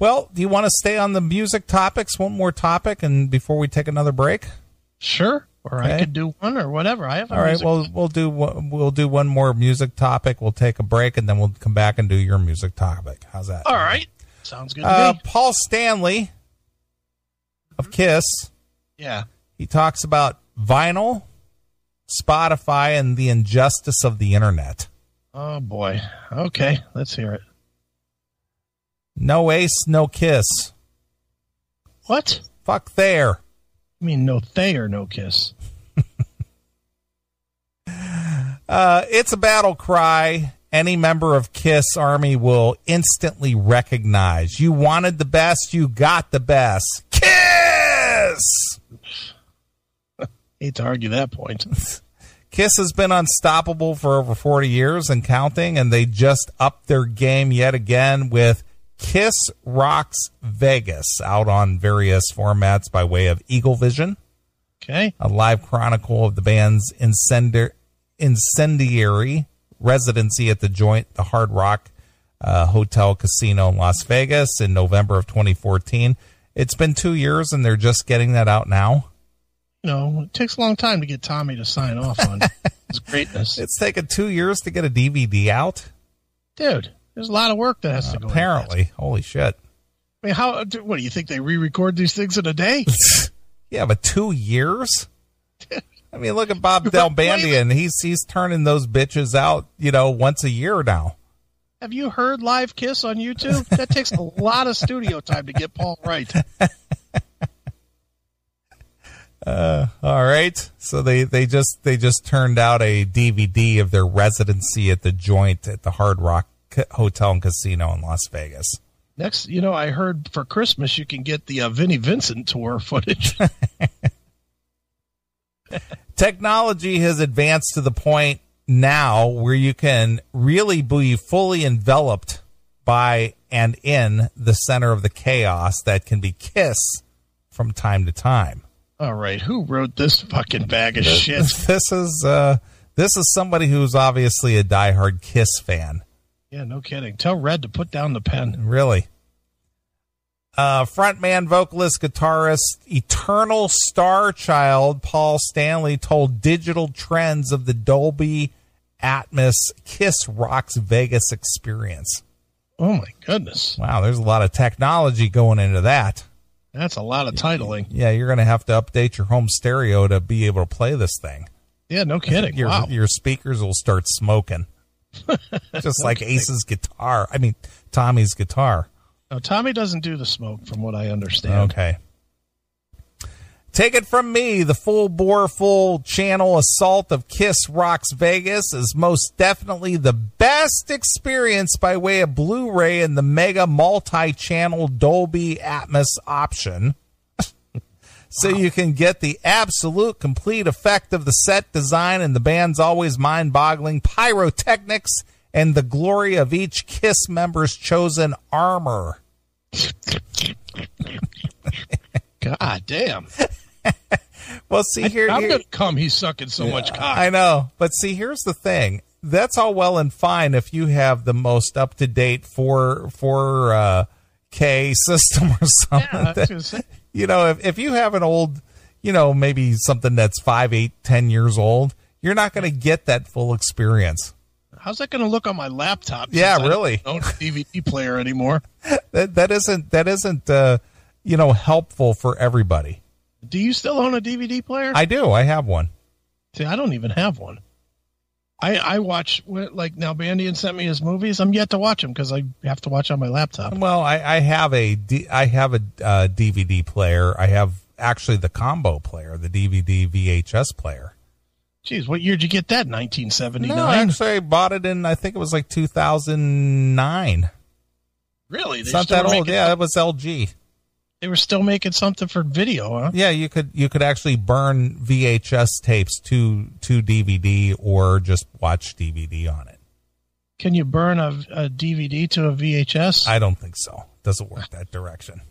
Well, do you want to stay on the music topics? One more topic, and before we take another break. Sure. Or Okay. I could do one or whatever. I have. A All right. Well, we'll do one- we'll do one more music topic. We'll take a break, and then we'll come back and do your music topic. How's that? All right. Sounds good to Uh, me. Paul Stanley of Kiss. Yeah. He talks about vinyl, Spotify, and the injustice of the internet. Oh boy. Okay. Let's hear it. No ace, no kiss. What? Fuck there. I mean, no Thayer, no kiss. Uh, it's a battle cry. Any member of Kiss Army will instantly recognize. You wanted the best, you got the best. Kiss! Hate to argue that point. Kiss has been unstoppable for over 40 years and counting, and they just upped their game yet again with Kiss Rocks Vegas out on various formats by way of Eagle Vision, Okay. a live chronicle of the band's incendi- incendiary residency at the joint, the Hard Rock uh, Hotel Casino in Las Vegas in November of 2014. It's been two years, and they're just getting that out now. You know, it takes a long time to get Tommy to sign off on his greatness. It's taken two years to get a DVD out. Dude, there's a lot of work that has to go. Apparently, holy shit. I mean, how? What do you think they re-record these things in a day? Yeah, but two years. I mean, look at Bob Del Bandian. He's he's turning those bitches out, you know, once a year now. Have you heard Live Kiss on YouTube? That takes a lot of studio time to get Paul right. Uh, all right, so they they just they just turned out a DVD of their residency at the joint at the Hard Rock Hotel and Casino in Las Vegas. Next, you know, I heard for Christmas you can get the uh, Vinnie Vincent tour footage. technology has advanced to the point now where you can really be fully enveloped by and in the center of the chaos that can be Kiss from time to time. All right, who wrote this fucking bag of shit? This is uh, this is somebody who's obviously a diehard Kiss fan. Yeah, no kidding. Tell Red to put down the pen. Really. Uh, frontman, vocalist, guitarist, eternal star child Paul Stanley told Digital Trends of the Dolby Atmos Kiss Rocks Vegas experience. Oh my goodness, Wow, there's a lot of technology going into that. that's a lot of titling. Yeah, you're going to have to update your home stereo to be able to play this thing. Yeah, no kidding. Your wow. your speakers will start smoking. Just like Ace's guitar. I mean, Tommy's guitar. Now, Tommy doesn't do the smoke, from what I understand. Okay. Take it from me, the full bore, full channel assault of Kiss Rocks Vegas is most definitely the best experience by way of Blu ray and the mega multi channel Dolby Atmos option. So you can get the absolute complete effect of the set design and the band's always mind boggling pyrotechnics and the glory of each Kiss member's chosen armor. God damn. Well, see here, I'm here- gonna come. He's sucking so much cock. I know, but see, here's the thing. That's all well and fine if you have the most up to date four four uh, K system or something. Yeah, that-. You know, if if you have an old, you know, maybe something that's five, eight, ten years old, you're not going to get that full experience. How's that going to look on my laptop? Yeah, since I really. Don't own a DVD player anymore. That that isn't that isn't uh, you know helpful for everybody. Do you still own a DVD player? I do. I have one. See, I don't even have one. I I watch like now. Bandian sent me his movies. I'm yet to watch them because I have to watch on my laptop. Well, I, I have a D, I have a uh, DVD player. I have actually the combo player, the DVD VHS player. Jeez, what year did you get that? 1979. No, actually, I bought it in I think it was like 2009. really? It's They not that old. Yeah, it was LG. They were still making something for video, huh? Yeah, you could you could actually burn VHS tapes to to DVD or just watch DVD on it. Can you burn a, a DVD to a VHS? I don't think so. Doesn't work that direction.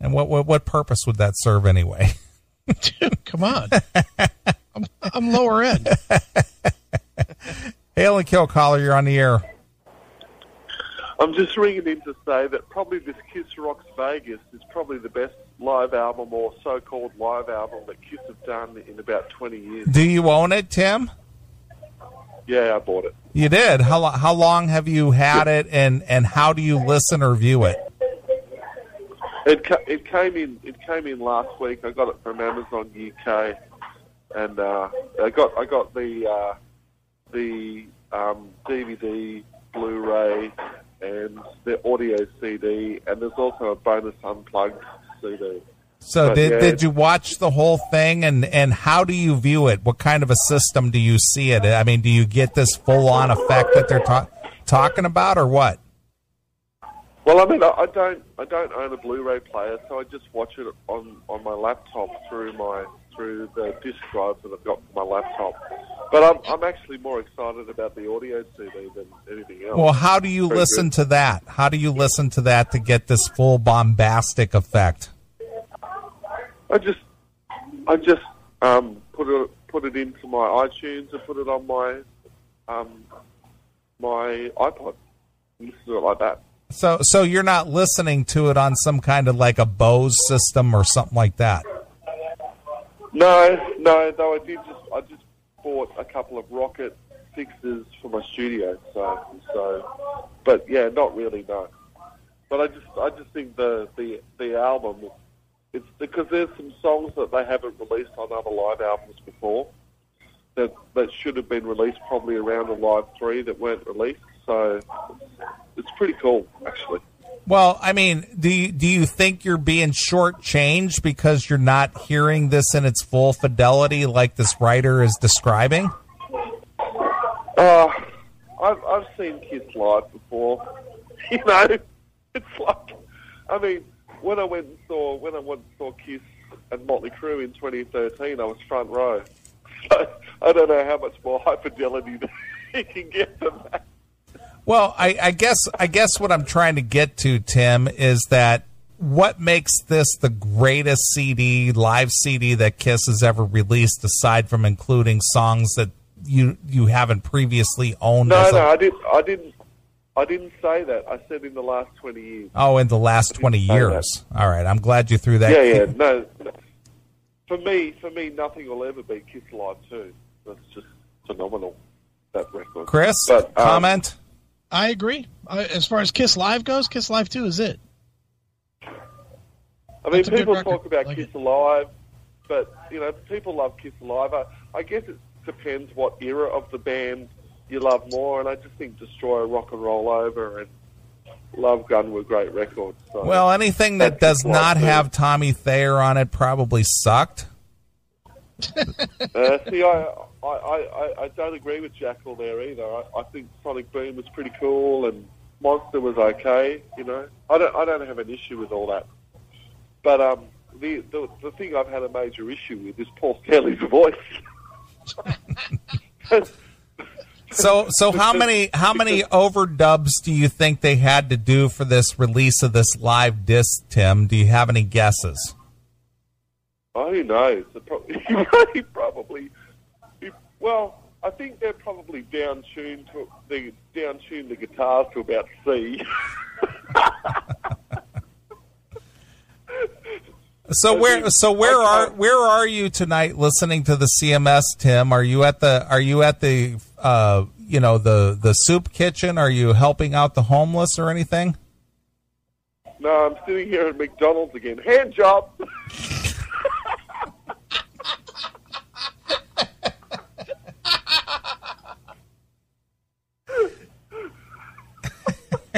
And what what what purpose would that serve anyway? Dude, come on. I'm, I'm lower end. Hail and kill caller, you're on the air. I'm just ringing in to say that probably this Kiss Rocks Vegas is probably the best live album or so-called live album that Kiss have done in about 20 years. Do you own it, Tim? Yeah, I bought it. You did. How how long have you had it, and and how do you listen or view it? It ca- it came in it came in last week. I got it from Amazon UK, and uh, I got I got the uh, the um, DVD, Blu-ray, and the audio CD, and there's also a bonus unplugged CD. So But, did yeah, did you watch the whole thing, and and how do you view it? What kind of a system do you see it? I mean, do you get this full on effect that they're ta- talking about, or what? Well, I mean, I, I don't I don't own a Blu-ray player, so I just watch it on, on my laptop through my through the disk drives that I've got for my laptop. But I'm I'm actually more excited about the audio CD than anything else. Well, how do you listen good. to that? How do you listen to that to get this full bombastic effect? I just, I just um, put it put it into my iTunes and put it on my um, my iPod. Listen to it like that. So so you're not listening to it on some kind of like a Bose system or something like that. No, no. Though I did just I just bought a couple of Rocket fixes for my studio. So so, but yeah, not really. No. But I just I just think the the the album. It's because there's some songs that they haven't released on other live albums before that that should have been released probably around the live three that weren't released. So it's pretty cool, actually. Well, I mean, do you, do you think you're being shortchanged because you're not hearing this in its full fidelity like this writer is describing? Uh, I've I've seen Kiss live before. You know, it's like, I mean, when I went and saw when I went and saw Kiss and Motley Crue in 2013, I was front row. So I don't know how much more high fidelity you can get than that. Well, I, I guess I guess what I'm trying to get to, Tim, is that what makes this the greatest CD, live CD that Kiss has ever released, aside from including songs that you you haven't previously owned? No, no, I didn't. I didn't. I didn't say that. I said in the last 20 years. Oh, in the last twenty years. All right, I'm glad you threw that. Yeah, yeah. No, no. For me, for me, nothing will ever be Kiss Live 2. That's just phenomenal. That record. Chris, But, um, comment. I agree. I, as far as Kiss Live goes, Kiss Live 2 is it. I mean, That's people talk about Like Kiss it. Alive, but you know, people love Kiss Alive. I, I guess it depends what era of the band you love more, and I just think Destroyer, Rock and Roll Over, and Love Gun were great records. So. Well, anything that does Kiss Live not too. have Tommy Thayer on it probably sucked. uh, see, I, I, I, I don't agree with Jackal there either. I, I think Sonic Boom was pretty cool, and Monster was okay. You know, I don't, I don't have an issue with all that. But um, the, the the thing I've had a major issue with is Paul Stanley's voice. So, so how many how many overdubs do you think they had to do for this release of this live disc, Tim? Do you have any guesses? Who knows? It probably, he probably, well, I think they're probably down tuned to the down tuned the guitars to about C. So where so where are where are you tonight listening to the CMS, Tim? Are you at the are you at the uh you know the the soup kitchen? Are you helping out the homeless or anything? no, I'm sitting here at McDonald's again. Hand job.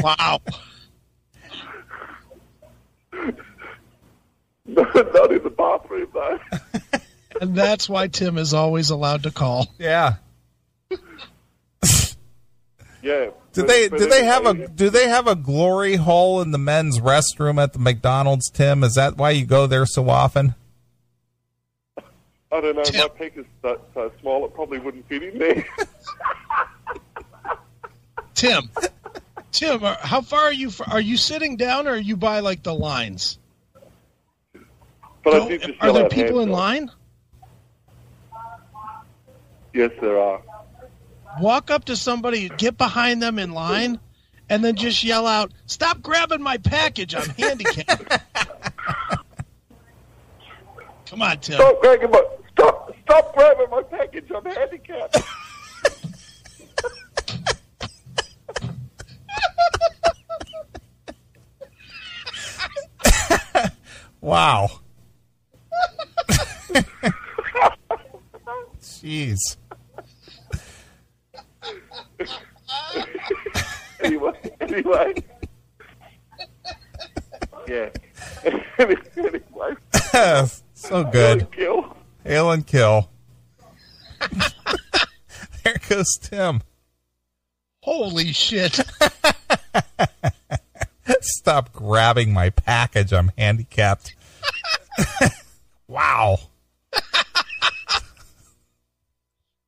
Wow. Not in the bathroom though. and that's why Tim is always allowed to call. Yeah. Yeah. Do they do they have a do they have a glory hole in the men's restroom at the McDonald's, Tim? Is that why you go there so often? I don't know. My Tim. is so, so small it probably wouldn't fit in there. Tim, Tim, how far are you? fr- Are you sitting down, or are you by like the lines? But I Don't- did just are there people in line? Yes, there are. Walk up to somebody, get behind them in line, and then just yell out, "Stop grabbing my package! I'm handicapped." Come on, Tim. Stop grabbing my stop stop grabbing my package. I'm handicapped. Wow. Jeez. anyway, anyway. Yeah. anyway, so good. kill. Hail and kill. there goes Tim. Holy shit! Stop grabbing my package. I'm handicapped. wow.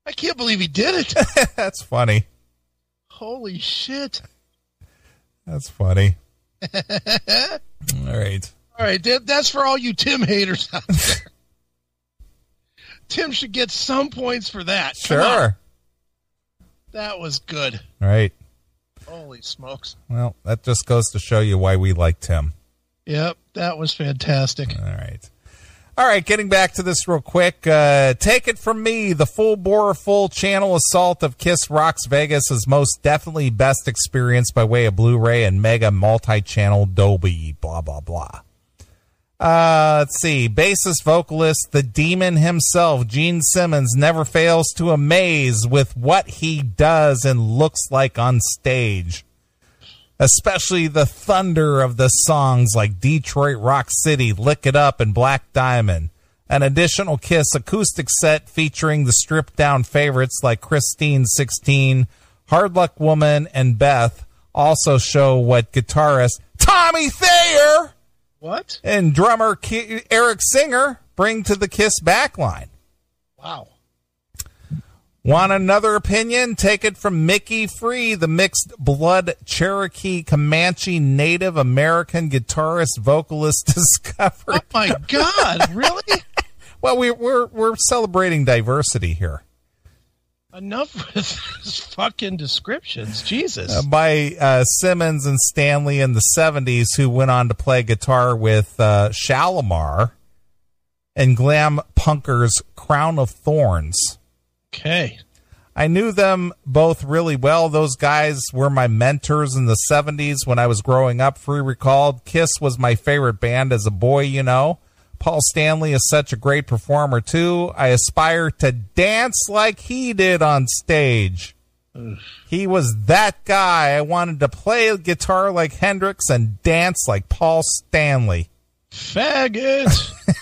I can't believe he did it. That's funny. Holy shit! That's funny. All right. All right, that, that's for all you Tim haters out there. Tim should get some points for that. Sure. That was good. All right. Holy smokes. Well, that just goes to show you why we like Tim. Yep, that was fantastic. All right. All right, getting back to this real quick. Uh, take it from me. The full bore, full channel assault of Kiss Rocks Vegas is most definitely best experienced by way of Blu ray and mega multi channel Dolby, blah, blah, blah. Uh, let's see. Bassist vocalist, the demon himself, Gene Simmons, never fails to amaze with what he does and looks like on stage especially the thunder of the songs like Detroit Rock City, Lick It Up, and Black Diamond. An additional Kiss acoustic set featuring the stripped down favorites like Christine 16, Hard Luck Woman, and Beth also show what guitarist Tommy Thayer What? and drummer Ki- Eric Singer bring to the Kiss backline. Wow. Want another opinion? Take it from Mickey Free, the mixed blood Cherokee Comanche Native American guitarist vocalist discovered. Oh my God! Really? Well, we, we're we're celebrating diversity here. Enough with these fucking descriptions. Jesus. Uh, by uh, Simmons and Stanley in the '70s, who went on to play guitar with uh, Shalamar and glam punkers Crown of Thorns. okay. I knew them both really well. Those guys were my mentors in the 70s when I was growing up. Free recalled, Kiss was my favorite band as a boy, you know. Paul Stanley is such a great performer, too. I aspire to dance like he did on stage. He was that guy. I wanted to play guitar like Hendrix and dance like Paul Stanley. Faggot.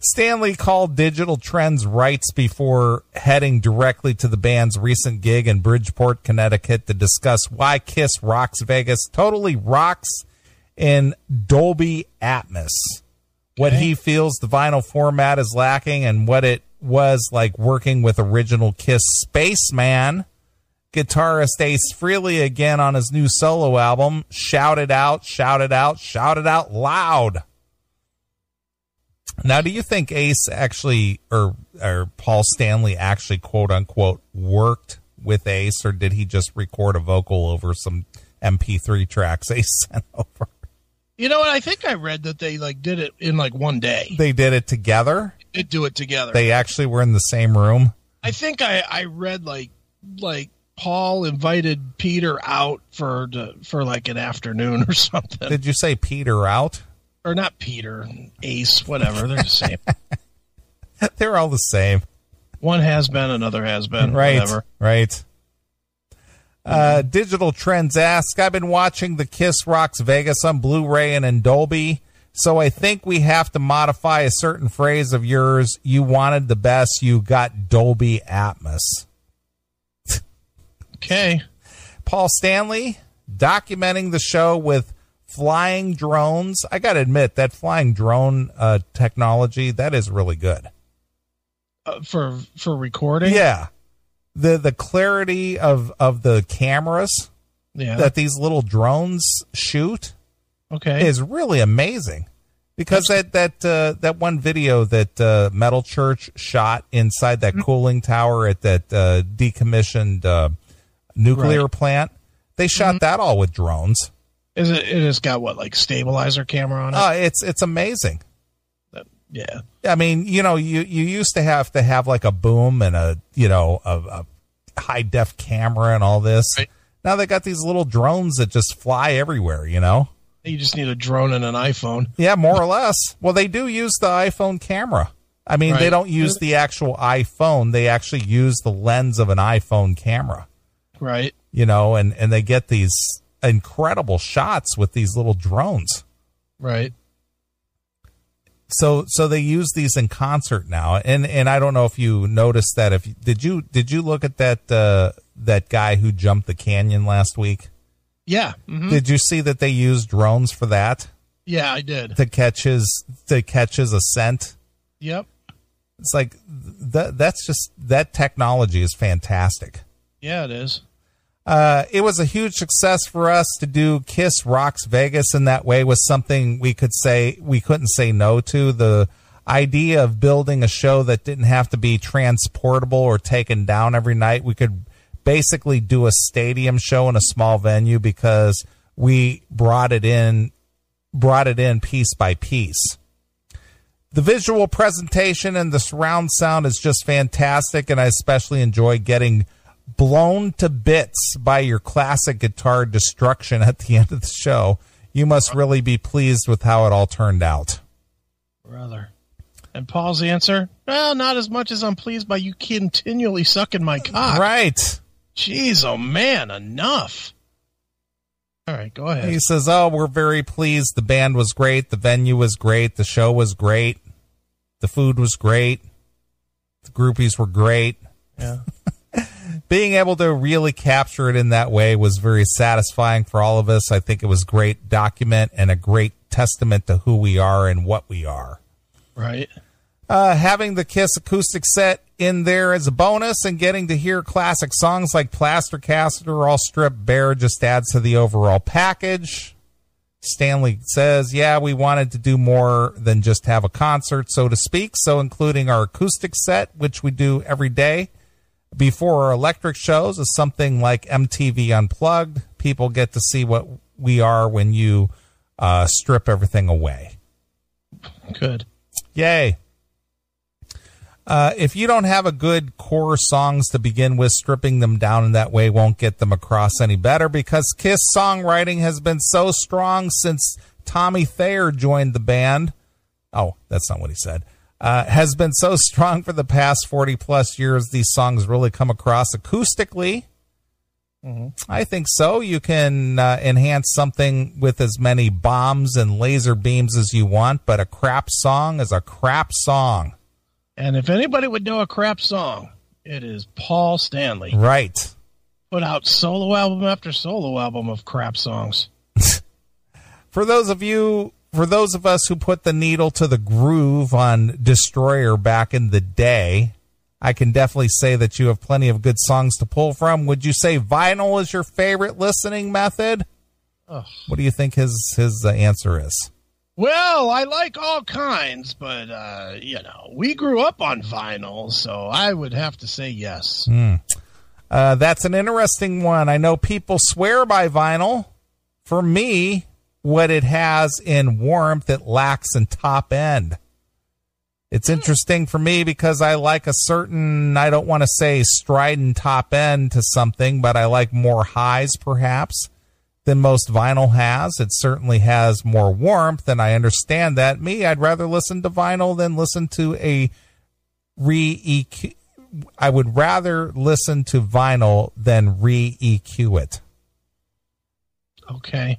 Stanley called Digital Trends rights before heading directly to the band's recent gig in Bridgeport, Connecticut to discuss why Kiss rocks Vegas totally rocks in Dolby Atmos. What Okay. he feels the vinyl format is lacking and what it was like working with original Kiss Spaceman. Guitarist Ace Frehley again on his new solo album. Shout it out, shout it out, shout it out loud. Now, do you think Ace actually, or or Paul Stanley actually, quote unquote, worked with Ace, or did he just record a vocal over some MP3 tracks Ace sent over? You know what? I think I read that they like did it in like one day. They did it together. They do it together. They actually were in the same room. I think I I read like like Paul invited Peter out for the, for like an afternoon or something. Did you say Peter out? or not Peter, Ace, whatever. They're the same. They're all the same. One has been, another has been. Right. Whatever. Right. Uh, Digital Trends ask, I've been watching the Kiss Rocks Vegas on Blu-ray and in Dolby, so I think we have to modify a certain phrase of yours. You wanted the best, you got Dolby Atmos. Okay. Paul Stanley documenting the show with flying drones. I got to admit that flying drone uh, technology that is really good. Uh, for for recording. Yeah. The the clarity of of the cameras Yeah. that these little drones shoot okay. is really amazing. Because that that uh, that one video that uh, Metal Church shot inside that cooling tower at that uh, decommissioned uh, nuclear Right. plant. They shot that all with drones. Is it? It has got what like stabilizer camera on it. Uh, it's it's amazing. Yeah. I mean, you know, you you used to have to have like a boom and a you know a, a high def camera and all this. Right. Now they got these little drones that just fly everywhere. You know. You just need a drone and an iPhone. Yeah, more or less. Well, they do use the iPhone camera. I mean, they don't use the actual iPhone. They actually use the lens of an iPhone camera. Right. You know, and and they get these incredible shots with these little drones. Right. So so they use these in concert now and and i don't know if you noticed that if did you did you look at that uh that guy who jumped the canyon last week Yeah. hmm did you see that they used drones for that Yeah, I did. to catch his to catch his ascent Yep. it's like that that's just that technology is fantastic Yeah, it is. Uh, it was a huge success for us to do Kiss Rocks Vegas in that way was something we could say we couldn't say no to. The idea of building a show that didn't have to be transportable or taken down every night. We could basically do a stadium show in a small venue because we brought it in brought it in piece by piece. The visual presentation and the surround sound is just fantastic, and I especially enjoy getting blown to bits by your classic guitar destruction at the end of the show. You must really be pleased with how it all turned out. Brother. And Paul's answer? Well, not as much as I'm pleased by you continually sucking my cock. Right. Jeez, oh man, enough. All right, go ahead. He says, Oh, we're very pleased. The band was great. The venue was great. The show was great. The food was great. The groupies were great. Yeah. Being able to really capture it in that way was very satisfying for all of us. I think it was great document and a great testament to who we are and what we are. Right. Uh, having the Kiss acoustic set in there as a bonus and getting to hear classic songs like Plaster Caster, All Stripped Bare just adds to the overall package. Stanley says, Yeah, we wanted to do more than just have a concert, so to speak. So, including our acoustic set, which we do every day before our electric shows, is something like MTV Unplugged. People get to see what we are when you uh, strip everything away. Good. Yay. Uh, if you don't have a good core songs to begin with, stripping them down in that way won't get them across any better because Kiss songwriting has been so strong since Tommy Thayer joined the band. Oh, that's not what he said. Uh, has been so strong for the past 40 plus years. These songs really come across acoustically. I think so. You can uh, enhance something with as many bombs and laser beams as you want, but a crap song is a crap song. And if anybody would know a crap song, it is Paul Stanley. Right. Put out solo album after solo album of crap songs. For those of you, for those of us who put the needle to the groove on Destroyer back in the day, I can definitely say that you have plenty of good songs to pull from. Would you say vinyl is your favorite listening method? Ugh. What do you think his his uh, answer is? Well, I like all kinds, but uh, you know, we grew up on vinyl, so I would have to say yes. Uh, that's an interesting one. I know people swear by vinyl. For me, what it has in warmth, it lacks in top end. It's hmm. interesting for me because I like a certain, I don't want to say strident top end to something, but I like more highs perhaps than most vinyl has. It certainly has more warmth, and I understand that. Me, I'd rather listen to vinyl than listen to a re EQ. I would rather listen to vinyl than re EQ it. Okay.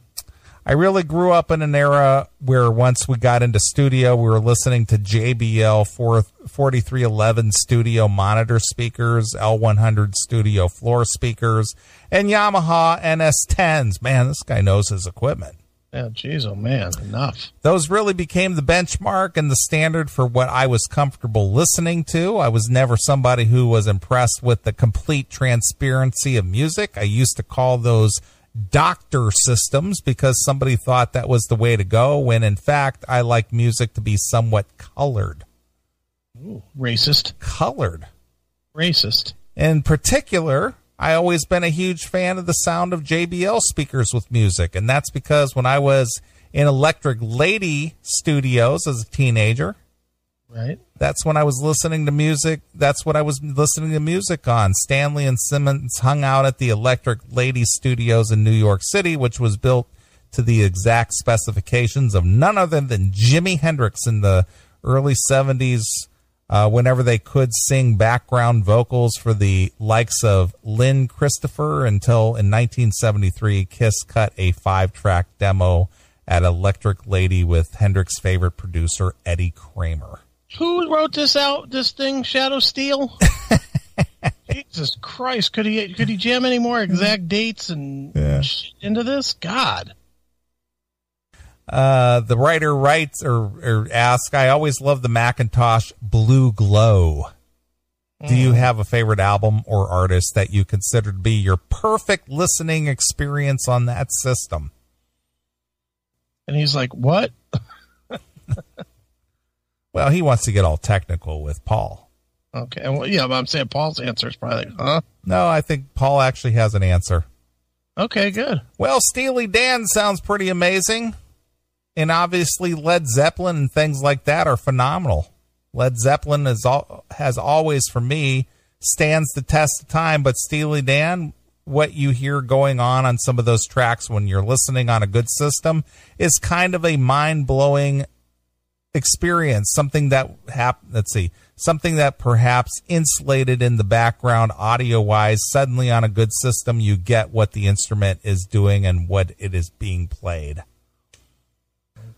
I really grew up in an era where once we got into studio, we were listening to JBL 4, 4311 studio monitor speakers, L100 studio floor speakers, and Yamaha NS10s. Man, this guy knows his equipment. Yeah, jeez, oh man, enough. Those really became the benchmark and the standard for what I was comfortable listening to. I was never somebody who was impressed with the complete transparency of music. I used to call those doctor systems because somebody thought that was the way to go, when in fact, I like music to be somewhat colored. Ooh, racist. Colored. Racist. In particular, I always been a huge fan of the sound of JBL speakers with music, and that's because when I was in Electric Lady Studios as a teenager, Right. that's when I was listening to music. That's what I was listening to music on. Stanley and Simmons hung out at the Electric Lady Studios in New York City, which was built to the exact specifications of none other than Jimi Hendrix in the early 70s, uh, whenever they could sing background vocals for the likes of Lyn Christopher until in 1973, Kiss cut a five track demo at Electric Lady with Hendrix's favorite producer, Eddie Kramer. Who wrote this out? This thing, Shadow Steel. Jesus Christ! Could he could he jam any more exact dates and Yeah. into this? God. Uh, the writer writes or, or asks, I always love the McIntosh Blue Glow. Do you have a favorite album or artist that you consider to be your perfect listening experience on that system? And he's like, "What? Well, he wants to get all technical with Paul. Okay, well, yeah, but I'm saying Paul's answer is probably, like, huh? No, I think Paul actually has an answer. Okay, good. Well, Steely Dan sounds pretty amazing. And obviously Led Zeppelin and things like that are phenomenal. Led Zeppelin is all, has always for me stands the test of time, but Steely Dan, what you hear going on on some of those tracks when you're listening on a good system is kind of a mind-blowing experience, something that hap- let's see, something that perhaps insulated in the background audio wise, suddenly on a good system you get what the instrument is doing and what it is being played.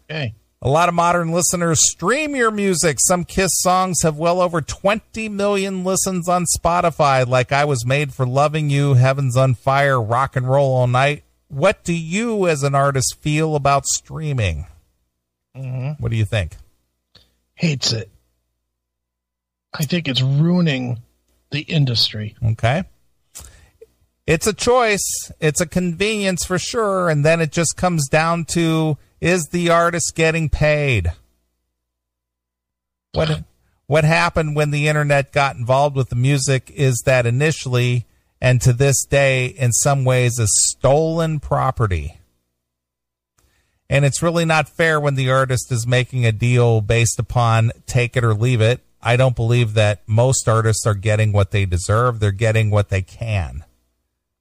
Okay. A lot of modern listeners stream your music. Some Kiss songs have well over 20 million listens on Spotify, like I Was Made for Loving You, Heaven's on Fire, Rock and Roll All Night. What do you as an artist feel about streaming? Mm-hmm. What do you think? Hates it. I think it's ruining the industry. Okay. It's a choice. It's a convenience for sure. And then it just comes down to is the artist getting paid? What what happened when the internet got involved with the music is that initially and to this day in some ways is stolen property. And it's really not fair when the artist is making a deal based upon take it or leave it. I don't believe that most artists are getting what they deserve. They're getting what they can.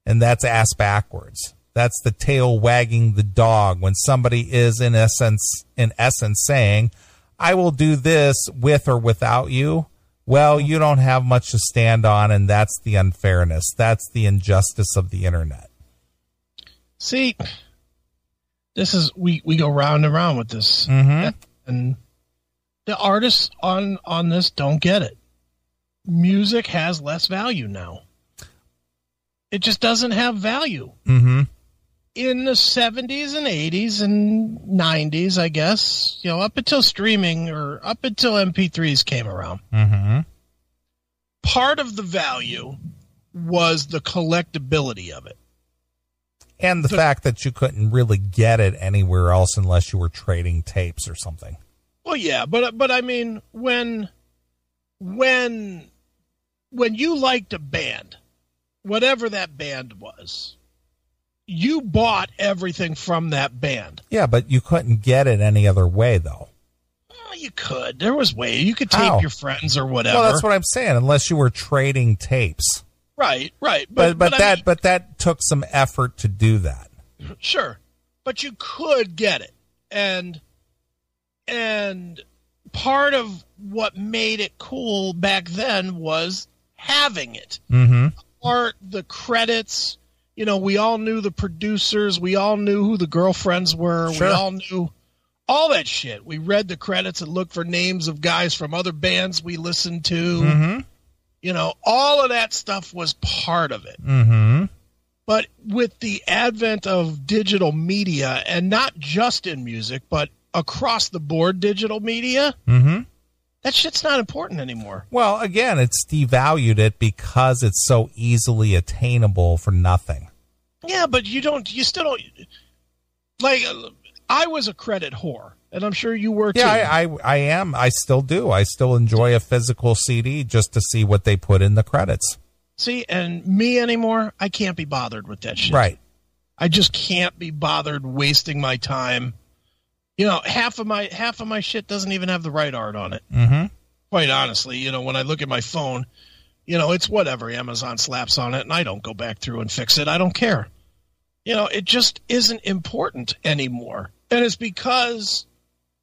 And that's ass backwards. That's the tail wagging the dog when somebody is in essence in essence saying, I will do this with or without you. Well, you don't have much to stand on, and that's the unfairness. That's the injustice of the internet. See, this is we we go round and round with this, Mm-hmm. and the artists on on this don't get it. Music has less value now. It just doesn't have value. Mm-hmm. in the 70s and 80s and 90s, I guess, you know, up until streaming or up until MP3s came around, Mm-hmm. part of the value was the collectability of it. And the fact that you couldn't really get it anywhere else unless you were trading tapes or something. Well, yeah, but but I mean, when when when you liked a band, whatever that band was, you bought everything from that band. Yeah, but you couldn't get it any other way, though. Well, you could. There was way you could tape How? your friends or whatever. Well, that's what I'm saying. Unless you were trading tapes, right, right. but but, I that mean- but that took some effort to do that. Sure, but you could get it, and and part of what made it cool back then was having it. Mm-hmm. Art, the credits. You know, we all knew the producers. We all knew who the girlfriends were. Sure. We all knew all that shit. We read the credits and looked for names of guys from other bands we listened to. Mm-hmm. You know, all of that stuff was part of it. Mm-hmm. But with the advent of digital media, and not just in music, but across the board digital media, Mm-hmm. that shit's not important anymore. Well, again, it's devalued it because it's so easily attainable for nothing. Yeah, but you don't, you still don't, like, I was a credit whore, and I'm sure you were too. Yeah, I, I I am. I still do. I still enjoy a physical CD just to see what they put in the credits. See, and me anymore, I can't be bothered with that shit. Right. I just can't be bothered wasting my time. You know, half of my half of my shit doesn't even have the right art on it. Mm-hmm. Quite honestly, you know, when I look at my phone, you know, it's whatever Amazon slaps on it, and I don't go back through and fix it. I don't care. You know, it just isn't important anymore, and it's because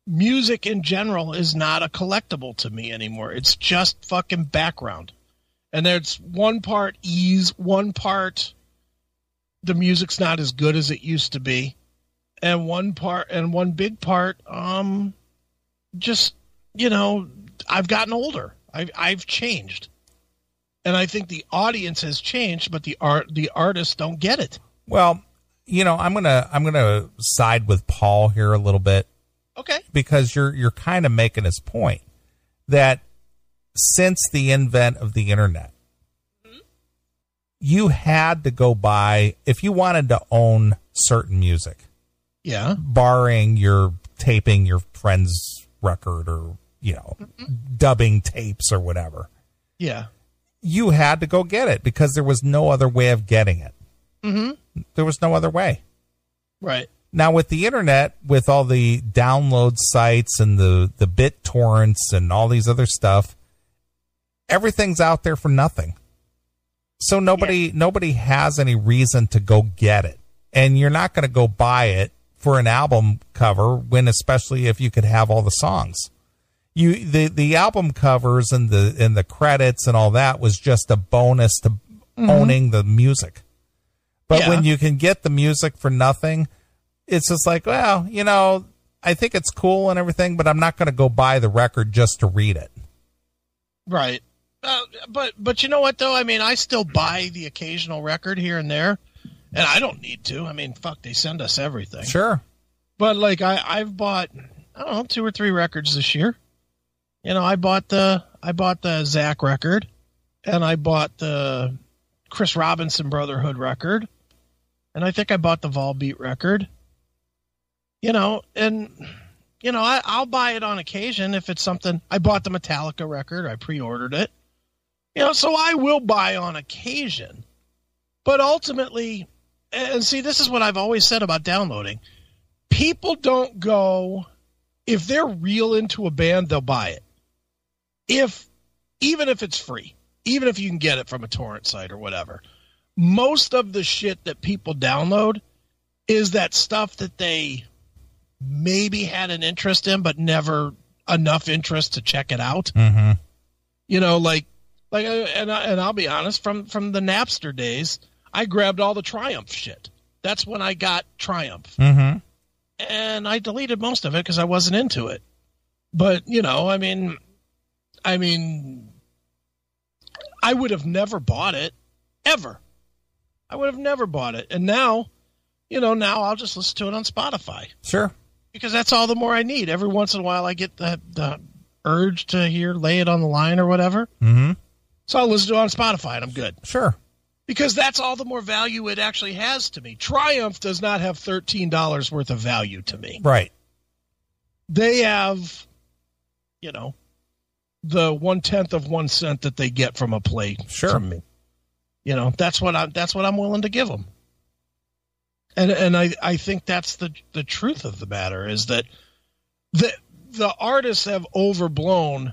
music in general is not a collectible to me anymore. It's just fucking background. And there's one part ease, one part the music's not as good as it used to be. And one part and one big part, um just you know, I've gotten older. I've I've changed. And I think the audience has changed, but the art the artists don't get it. Well, you know, I'm gonna I'm gonna side with Paul here a little bit Okay. because you're you're kind of making his point that since the invent of the internet you had to go buy if you wanted to own certain music Yeah. barring your taping your friend's record or you know dubbing tapes or whatever Yeah. you had to go get it because there was no other way of getting it Mm-hmm. there was no other way Right. Now with the internet, with all the download sites and the the bit torrents and all these other stuff, everything's out there for nothing. So nobody nobody has any reason to go get it. And you're not going to go buy it for an album cover when especially if you could have all the songs. You the the album covers and the and the credits and all that was just a bonus to mm-hmm. owning the music. But Yeah. when you can get the music for nothing, it's just like, well, you know, I think it's cool and everything, but I'm not going to go buy the record just to read it. Right. Uh, but but you know what though? I mean, I still buy the occasional record here and there, and I don't need to. I mean, fuck, they send us everything. Sure. But like I I've bought I don't know two or three records this year. You know, I bought the I bought the Zach record, and I bought the Chris Robinson Brotherhood record, and I think I bought the Volbeat record. You know, and you know I, I'll buy it on occasion if it's something. I bought the Metallica record. I pre-ordered it. You know, so I will buy on occasion, but ultimately, and see, this is what I've always said about downloading people don't go if they're real into a band they'll buy it if even if it's free even if you can get it from a torrent site or whatever most of the shit that people download is that stuff that they maybe had an interest in but never enough interest to check it out Mm-hmm. you know like like uh, and I, and I'll be honest from from the Napster days I grabbed all the Triumph shit that's when I got Triumph Mm-hmm. and I deleted most of it because I wasn't into it. But you know, I mean, I mean, I would have never bought it ever. I would have never bought it, and now, you know, now I'll just listen to it on Spotify Sure. Because that's all the more I need. Every once in a while, I get the the urge to hear "Lay It on the Line" or whatever, Mm-hmm. so I'll listen to it on Spotify, and I'm good Sure. because that's all the more value it actually has to me. Triumph does not have thirteen dollars worth of value to me. Right. they have, you know, the one tenth of one cent that they get from a play Sure. from me. You know, that's what I'm. that's what I'm willing to give them. And and I I think that's the the truth of the matter is that the the artists have overblown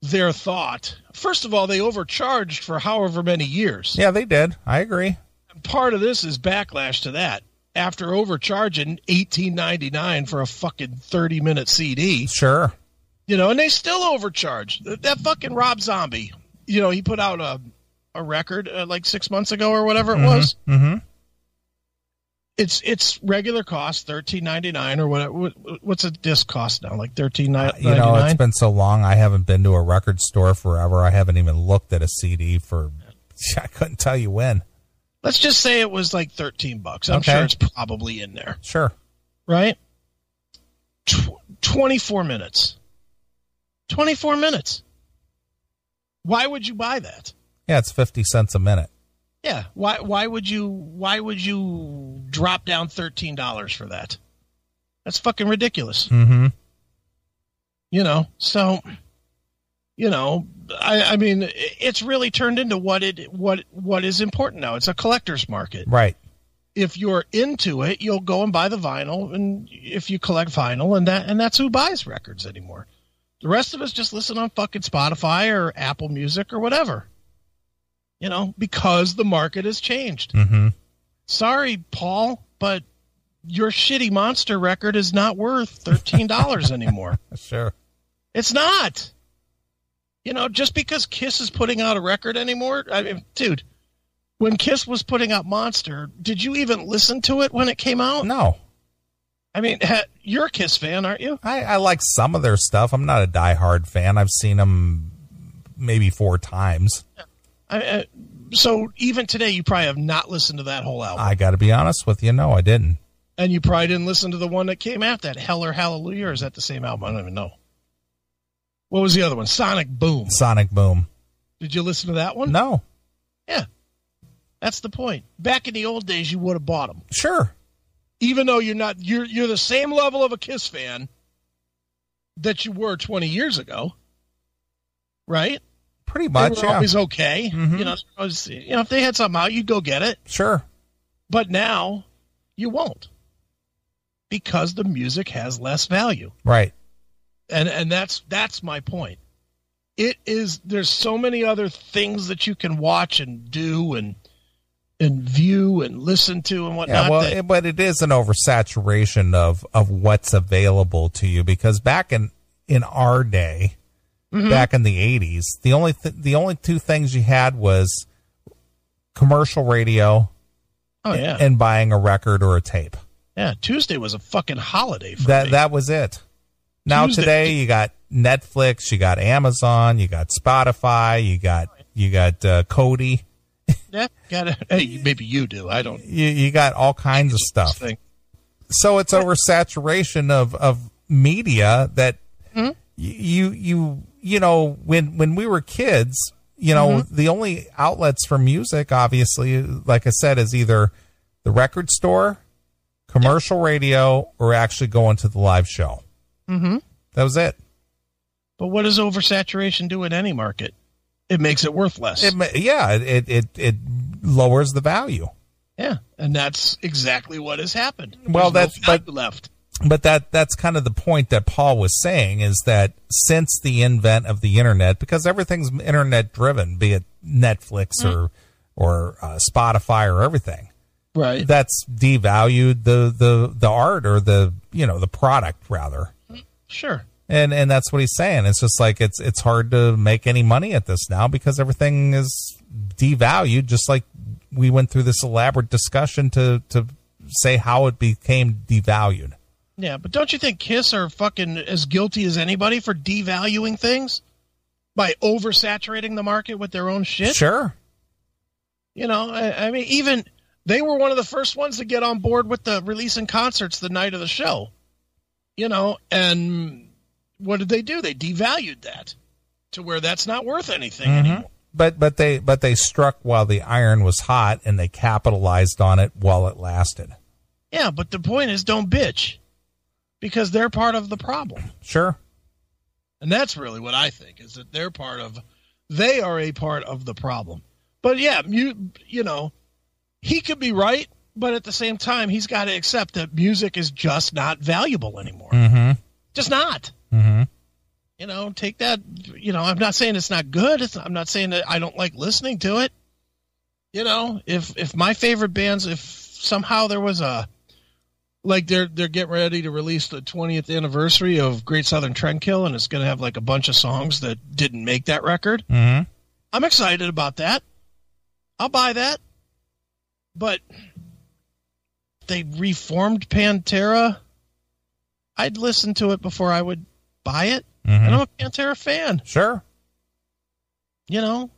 their thought. First of all, they overcharged for however many years. Yeah, they did. I agree. Part of this is backlash to that. After overcharging eighteen ninety nine for a fucking thirty minute CD, Sure. you know, and they still overcharge. That, fucking Rob Zombie, you know, he put out a a record uh, like six months ago or whatever it was. Mm-hmm. It's it's regular cost thirteen ninety nine or what, what? What's a disc cost now? Like thirteen ninety You know, it's been so long. I haven't been to a record store forever. I haven't even looked at a CD for. I couldn't tell you when. Let's just say it was like thirteen bucks. I'm Okay. sure it's probably in there, Sure. right? Tw- Twenty four minutes. Twenty four minutes. Why would you buy that? Yeah, it's fifty cents a minute. Yeah. Why why would you why would you drop down thirteen dollars for that? That's fucking ridiculous. Mm-hmm. You know. So You know, I, I mean, it's really turned into what it what what is important now. It's a collector's market. Right. If you're into it, you'll go and buy the vinyl, and if you collect vinyl, and that and that's who buys records anymore. The rest of us just listen on fucking Spotify or Apple Music or whatever. You know, because the market has changed. Mm-hmm. Sorry, Paul, but your shitty monster record is not worth thirteen dollars anymore. Sure. It's not. You know, just because Kiss is putting out a record anymore, I mean, dude, when Kiss was putting out Monster, did you even listen to it when it came out? No. I mean, ha- you're a Kiss fan, aren't you? I, I like some of their stuff. I'm not a diehard fan. I've seen them maybe four times. I, I, so even today, you probably have not listened to that whole album, I got to be honest with you. No, I didn't. and you probably didn't listen to the one that came after that, Hell or Hallelujah, or is that the same album? I don't even know. What was the other one? Sonic Boom. Sonic Boom. Did you listen to that one? No. Yeah, that's the point. Back in the old days, you would have bought them. Sure. even though you're not you're you're the same level of a Kiss fan that you were 20 years ago, right? Pretty much. Yeah. always okay. Mhm. You know, was- you know, if they had something out, you'd go get it. Sure. But now you won't because the music has less value, Right. and and that's that's my point. It is there's so many other things that you can watch and do and and view and listen to and whatnot. Yeah, well, that- it, but it is an oversaturation of of what's available to you because back in in our day, Mm-hmm. back in the eighties, the only th- the only two things you had was commercial radio oh yeah, and buying a record or a tape. yeah. Tuesday was a fucking holiday for That me. that was it. Now Tuesday- today you got Netflix, you got Amazon, you got Spotify, you got you got uh, Kodi, Yeah, got it. Hey, maybe you do. I don't. you you got all kinds of stuff. So it's oversaturation of of media that Hmm? You you you know when when we were kids you know Mm-hmm. the only outlets for music obviously like i said is either the record store commercial radio or actually going to the live show Mm-hmm. that was it But what does oversaturation do in any market? It makes it worth less. it yeah it it it lowers the value yeah, and that's exactly what has happened. Well, There's that's- no but- left. But that that's kind of the point that Paul was saying is that since the invent of the internet, because everything's internet driven, be it Netflix or or uh, Spotify or everything, Right. that's devalued the the the art or the you know the product rather. Sure. And and that's what he's saying. It's just like it's it's hard to make any money at this now because everything is devalued. Just like we went through this elaborate discussion to to say how it became devalued. Yeah, but don't you think Kiss are fucking as guilty as anybody for devaluing things by oversaturating the market with their own shit? Sure. You know, I, I mean, even they were one of the first ones to get on board with the releasing concerts the night of the show. You know, and what did they do? They devalued that to where that's not worth anything mm-hmm. anymore. But but they but they struck while the iron was hot and they capitalized on it while it lasted. Yeah, but the point is, don't bitch because they're part of the problem, Sure. and that's really what I think is that they're part of. They are a part of the problem. But yeah, mu- you know, he could be right, but at the same time, he's got to accept that music is just not valuable anymore. Mm-hmm. Just not. Mm-hmm. You know, take that. You know, I'm not saying it's not good. It's, I'm not saying that I don't like listening to it. You know, if if my favorite bands, if somehow there was a like they're they're getting ready to release the 20th anniversary of Great Southern Trendkill, and it's going to have like a bunch of songs that didn't make that record. Mm-hmm. I'm excited about that. I'll buy that. But they reformed Pantera. I'd listen to it before I would buy it. Mm-hmm. And I'm a Pantera fan. Sure. You know,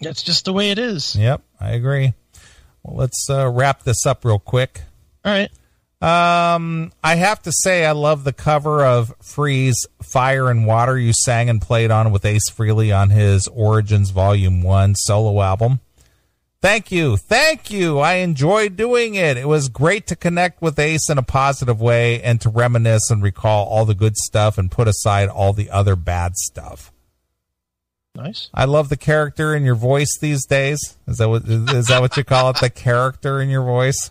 that's just the way it is. Yep, I agree. Well, let's uh, wrap this up real quick. All right. Um, I have to say, I love the cover of Free's Fire and Water you sang and played on with Ace Frehley on his Origins Volume 1 solo album. Thank you. Thank you. I enjoyed doing it. It was great to connect with Ace in a positive way and to reminisce and recall all the good stuff and put aside all the other bad stuff. Nice. I love the character in your voice these days. Is that what is that what you call it? The character in your voice?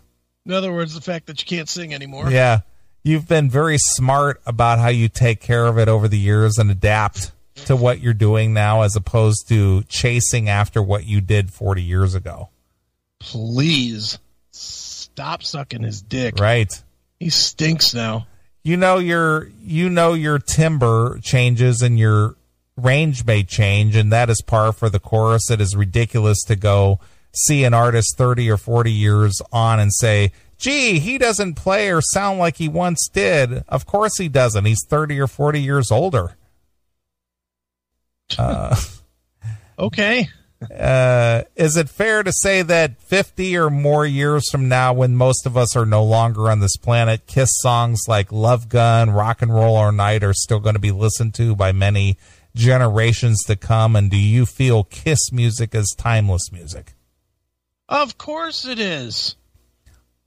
In other words, the fact that you can't sing anymore. Yeah. You've been very smart about how you take care of it over the years and adapt to what you're doing now as opposed to chasing after what you did 40 years ago. Please stop sucking his dick. Right. He stinks now. You know your you know your timbre changes and your range may change and that is par for the course. It is ridiculous to go see an artist 30 or 40 years on and say, "Gee, he doesn't play or sound like he once did." Of course he doesn't. He's 30 or 40 years older. Uh Okay. uh, is it fair to say that 50 or more years from now, when most of us are no longer on this planet, Kiss songs like Love Gun, Rock and Roll All Night are still going to be listened to by many generations to come? And do you feel Kiss music is timeless music? Of course it is.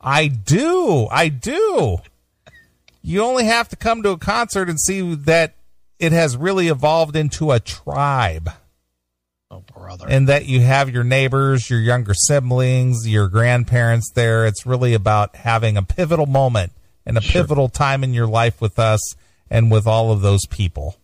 I do. I do. You only have to come to a concert and see that it has really evolved into a tribe. Oh, brother. and that you have your neighbors, your younger siblings, your grandparents there. It's really about having a pivotal moment and a Sure. pivotal time in your life with us and with all of those people.